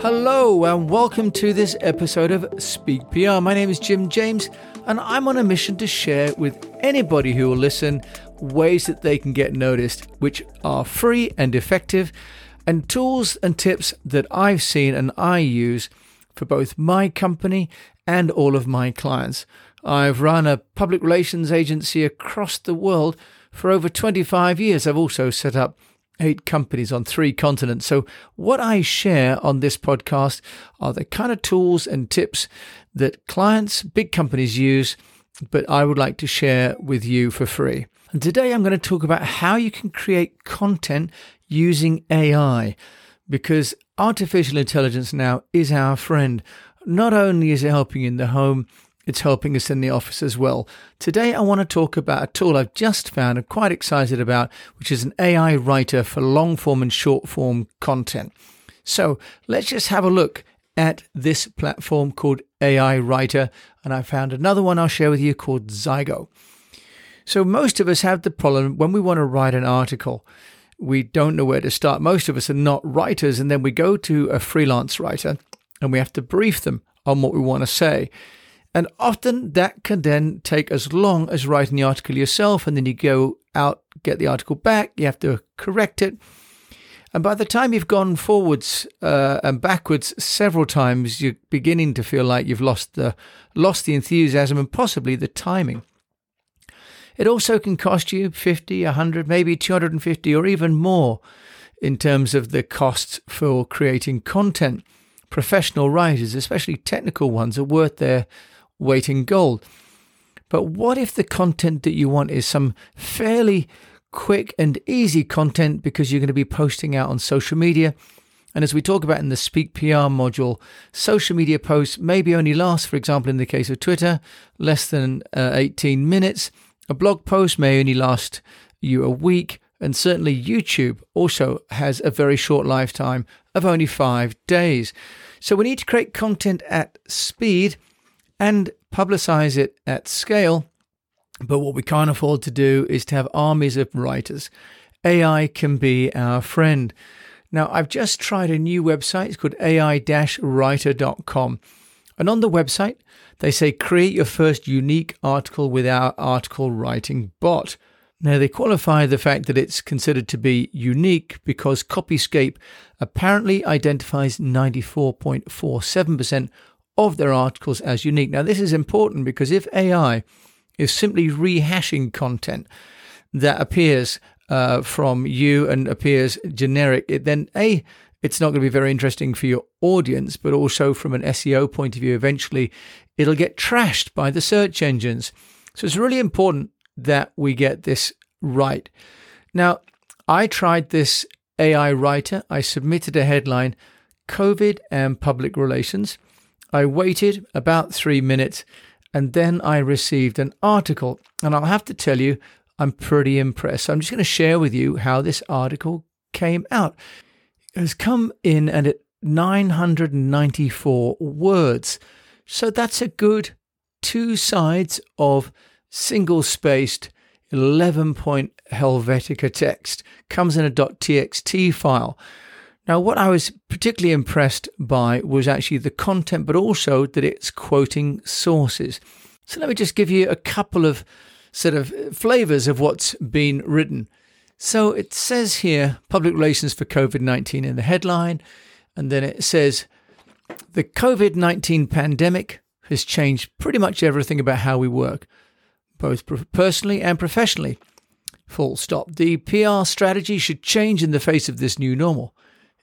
Hello, and welcome to this episode of Speak PR. My name is Jim James, and I'm on a mission to share with anybody who will listen ways that they can get noticed, which are free and effective, and tools and tips that I've seen and I use for both my company and all of my clients. I've run a public relations agency across the world for over 25 years. I've also set up eight companies on three continents. So, what I share on this podcast are the kind of tools and tips that clients, big companies use, but I would like to share with you for free. And today I'm going to talk about how you can create content using AI because artificial intelligence now is our friend. Not only is it helping in the home, it's helping us in the office as well. Today, I want to talk about a tool I've just found and quite excited about, which is an AI writer for long form and short form content. So let's just have a look at this platform called AI Writer. And I found another one I'll share with you called Zyro. So most of us have the problem when we want to write an article. We don't know where to start. Most of us are not writers, and then we go to a freelance writer and we have to brief them on what we want to say. And often that can then take as long as writing the article yourself, and then you go out, get the article back, you have to correct it. And by the time you've gone forwards uh, and backwards several times, you're beginning to feel like you've lost the lost the enthusiasm and possibly the timing. It also can cost you 50, 100, maybe 250 or even more in terms of the costs for creating content. Professional writers, especially technical ones, are worth their weight in gold. But what if the content that you want is some fairly quick and easy content because you're going to be posting out on social media? And as we talk about in the Speak PR module, social media posts maybe only last, for example, in the case of Twitter, less than uh, 18 minutes. A blog post may only last you a week. And certainly YouTube also has a very short lifetime of only five days. So we need to create content at speed and publicize it at scale. But what we can't afford to do is to have armies of writers. AI can be our friend. Now, I've just tried a new website. It's called ai writer.com. And on the website, they say create your first unique article with our article writing bot. Now, they qualify the fact that it's considered to be unique because Copyscape apparently identifies 94.47% of their articles as unique. Now, this is important because if AI is simply rehashing content that appears uh, from you and appears generic, it then A, it's not going to be very interesting for your audience, but also from an SEO point of view, eventually it'll get trashed by the search engines. So it's really important that we get this right. Now, I tried this AI writer. I submitted a headline COVID and public relations. I waited about three minutes and then I received an article. And I'll have to tell you, I'm pretty impressed. So I'm just going to share with you how this article came out. It has come in at 994 words. So that's a good two sides of single spaced 11 point Helvetica text. Comes in a .txt file. Now, what I was particularly impressed by was actually the content, but also that it's quoting sources. So let me just give you a couple of sort of flavors of what's been written. So it says here public relations for COVID 19 in the headline, and then it says the COVID 19 pandemic has changed pretty much everything about how we work, both personally and professionally. Full stop. The PR strategy should change in the face of this new normal.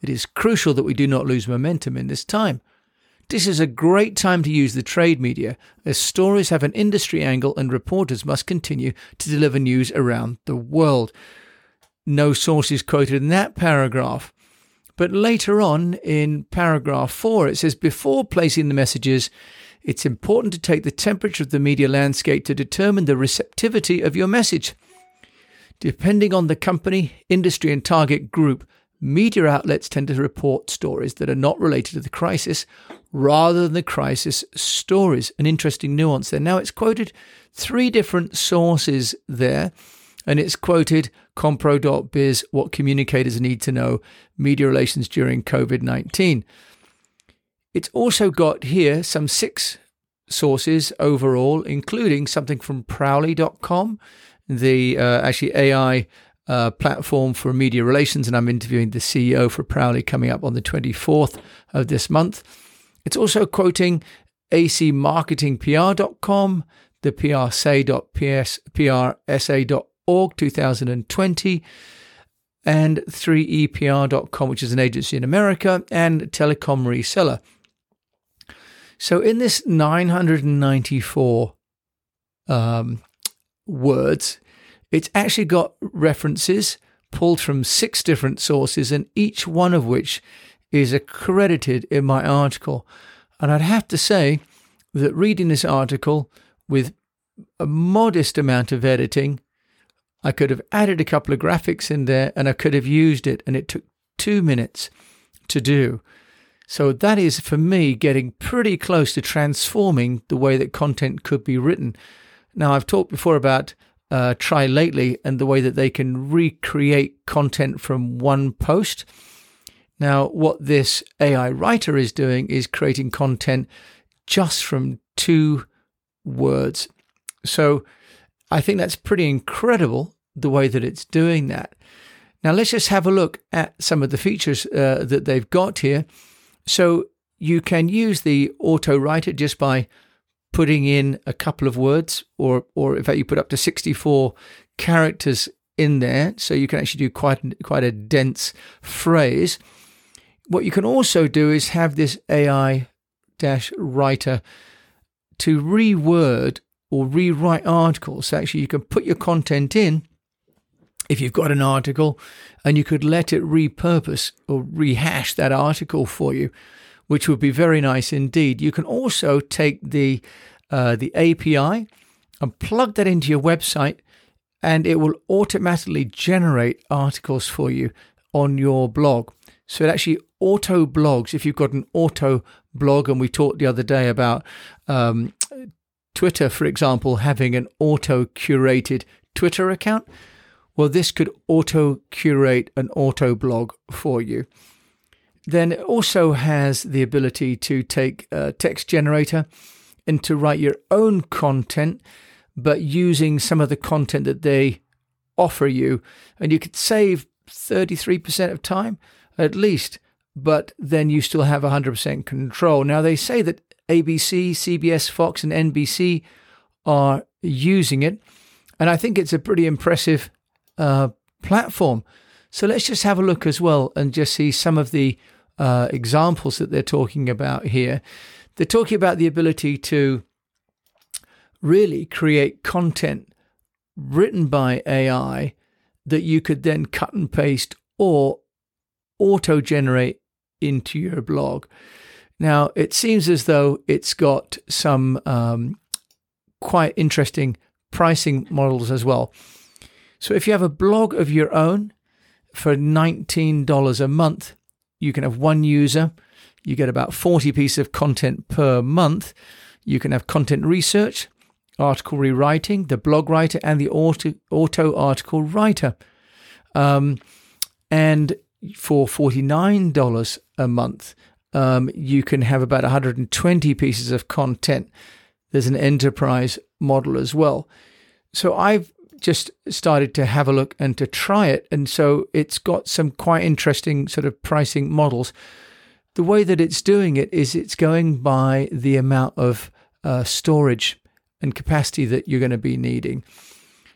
It is crucial that we do not lose momentum in this time. This is a great time to use the trade media, as stories have an industry angle and reporters must continue to deliver news around the world. No sources quoted in that paragraph. But later on in paragraph 4, it says before placing the messages, it's important to take the temperature of the media landscape to determine the receptivity of your message. Depending on the company, industry, and target group, media outlets tend to report stories that are not related to the crisis rather than the crisis stories. An interesting nuance there. Now, it's quoted three different sources there, and it's quoted commpro.biz, what communicators need to know, media relations during COVID 19. It's also got here some six sources overall, including something from Prowly.com, the uh, actually AI uh, platform for media relations, and I'm interviewing the CEO for Prowly coming up on the 24th of this month. It's also quoting acmarketingpr.com, the prsa.prsa.org 2020, and 3epr.com, which is an agency in America, and Telecom Reseller. So in this 994 um, words, it's actually got references pulled from six different sources, and each one of which is accredited in my article. And I'd have to say that reading this article with a modest amount of editing, I could have added a couple of graphics in there and I could have used it, and it took two minutes to do. So that is, for me, getting pretty close to transforming the way that content could be written. Now, I've talked before about uh, Try Lately and the way that they can recreate content from one post. Now, what this AI writer is doing is creating content just from two words. So I think that's pretty incredible the way that it's doing that. Now, let's just have a look at some of the features uh, that they've got here. So you can use the auto writer just by putting in a couple of words, or or in fact, you put up to 64 characters in there, so you can actually do quite quite a dense phrase. What you can also do is have this AI dash writer to reword or rewrite articles. So actually, you can put your content in if you've got an article, and you could let it repurpose or rehash that article for you, which would be very nice indeed. You can also take the uh, the API and plug that into your website, and it will automatically generate articles for you on your blog. So it actually auto blogs. If you've got an auto blog, and we talked the other day about um, Twitter, for example, having an auto curated Twitter account. Well, this could auto curate an auto blog for you. Then it also has the ability to take a text generator and to write your own content, but using some of the content that they offer you. And you could save 33% of time at least, but then you still have 100% control. Now, they say that ABC, CBS, Fox, and NBC are using it. And I think it's a pretty impressive uh, platform. So let's just have a look as well and just see some of the uh, examples that they're talking about here. They're talking about the ability to really create content written by AI that you could then cut and paste or auto generate into your blog. Now, it seems as though it's got some um, quite interesting pricing models as well. So if you have a blog of your own for $19 a month, you can have one user. You get about 40 pieces of content per month. You can have content research, article rewriting, the blog writer, and the auto, auto article writer. Um, and for $49 a month, um, you can have about 120 pieces of content. There's an enterprise model as well. So I've just started to have a look and to try it. And so it's got some quite interesting sort of pricing models. The way that it's doing it is it's going by the amount of uh, storage and capacity that you're going to be needing.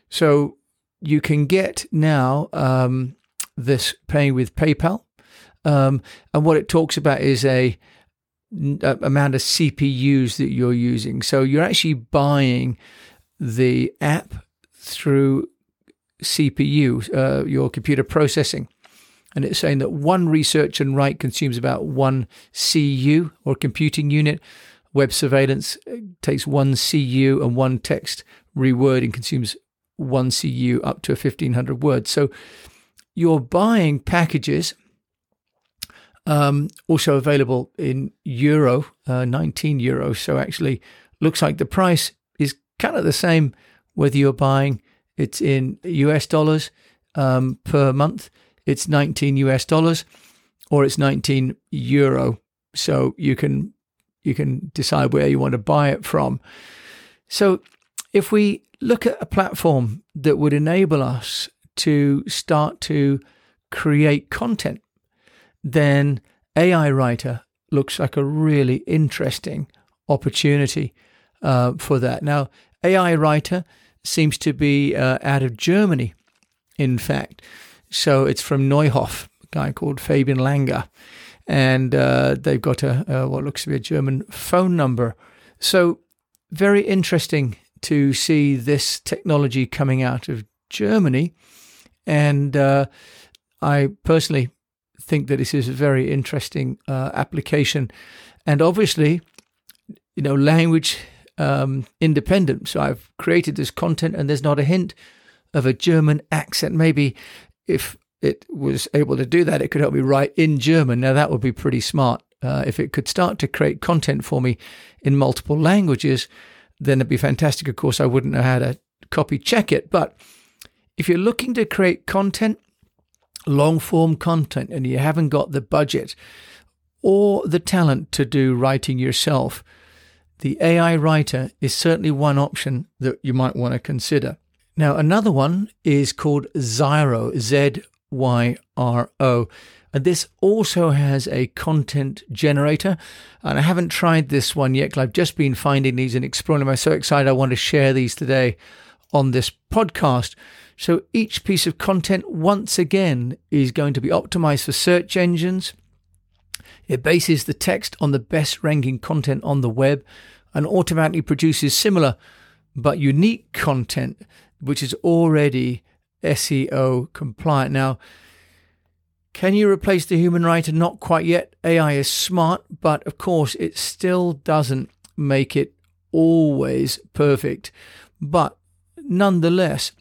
So you can get now um, this paying with PayPal. Um, and what it talks about is a, a amount of CPUs that you're using. So you're actually buying the app through CPU, uh, your computer processing. And it's saying that one research and write consumes about one CU or computing unit. Web surveillance uh, takes one CU and one text rewording consumes one CU up to 1500 words. So you're buying packages, um, also available in euro, uh, 19 euros. So actually, looks like the price is kind of the same whether you're buying it's in US dollars um, per month, it's 19 US dollars, or it's 19 euro so you can you can decide where you want to buy it from. So if we look at a platform that would enable us to start to create content, then AI Writer looks like a really interesting opportunity uh, for that. Now, AI Writer seems to be uh, out of Germany, in fact. So it's from Neuhoff, a guy called Fabian Langer. And uh, they've got a, what looks to be a German phone number. So, very interesting to see this technology coming out of Germany. And uh, I personally think that this is a very interesting uh, application. And obviously, you know, language um, independent. So I've created this content, and there's not a hint of a German accent. Maybe if it was able to do that, it could help me write in German. Now, that would be pretty smart. Uh, if it could start to create content for me in multiple languages, then it'd be fantastic. Of course, I wouldn't know how to copy check it. But if you're looking to create content, long form content, and you haven't got the budget or the talent to do writing yourself, the AI writer is certainly one option that you might want to consider. Now, another one is called Zyro, Z Y R O. And this also has a content generator. And I haven't tried this one yet because I've just been finding these and exploring them. I'm so excited I want to share these today on this podcast. So each piece of content, once again, is going to be optimized for search engines. It bases the text on the best ranking content on the web and automatically produces similar but unique content, which is already SEO compliant. Now, can you replace the human writer? Not quite yet. AI is smart, but of course, it still doesn't make it always perfect. But nonetheless,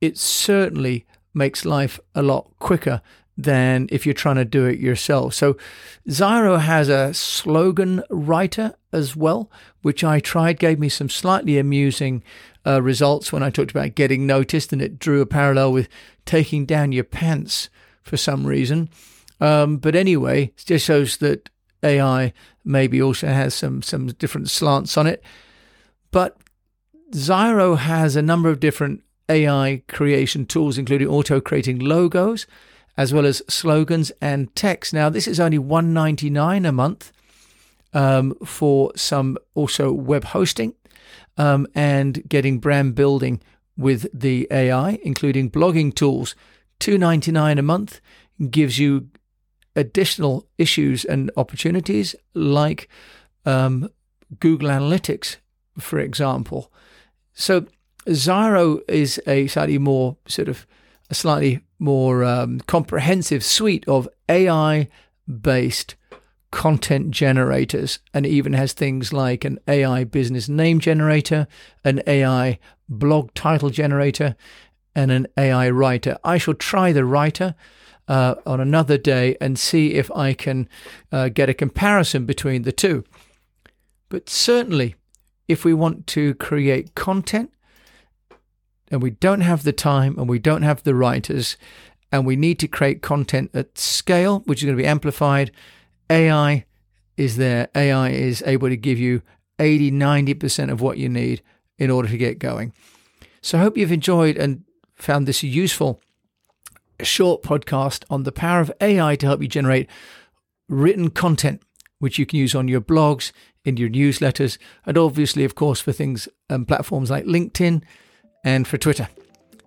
it certainly makes life a lot quicker than if you're trying to do it yourself. So Zyro has a slogan writer as well, which I tried, gave me some slightly amusing uh, results when I talked about getting noticed, and it drew a parallel with taking down your pants for some reason. Um, but anyway, it just shows that AI maybe also has some some different slants on it. But Zyro has a number of different AI creation tools, including auto creating logos, as well as slogans and text. Now, this is only 199 a month um, for some also web hosting um, and getting brand building with the AI, including blogging tools. 299 a month gives you additional issues and opportunities like um, Google Analytics, for example. So Zyro is a slightly more sort of a slightly more um, comprehensive suite of AI based content generators and even has things like an AI business name generator, an AI blog title generator, and an AI writer. I shall try the writer uh, on another day and see if I can uh, get a comparison between the two. But certainly, if we want to create content and we don't have the time and we don't have the writers and we need to create content at scale, which is going to be amplified, AI is there. AI is able to give you 80, 90% of what you need in order to get going. So I hope you've enjoyed and found this useful short podcast on the power of AI to help you generate written content, which you can use on your blogs, in your newsletters, and obviously, of course, for things and platforms like LinkedIn and for Twitter.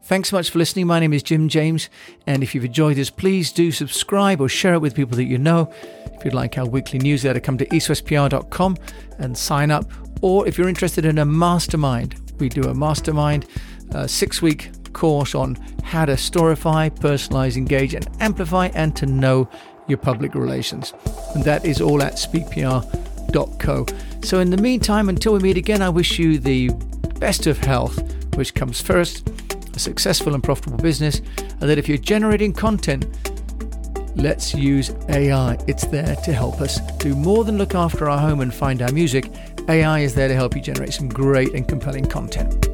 Thanks so much for listening. My name is Jim James, and if you've enjoyed this, please do subscribe or share it with people that you know. If you'd like our weekly newsletter, come to eastwestpr.com and sign up. Or if you're interested in a mastermind, we do a mastermind uh, six week course on how to storify, personalize, engage, and amplify, and to know your public relations. And that is all at speakpr.co. So, in the meantime, until we meet again, I wish you the best of health, which comes first, a successful and profitable business, and that if you're generating content, let's use AI. It's there to help us do more than look after our home and find our music. AI is there to help you generate some great and compelling content.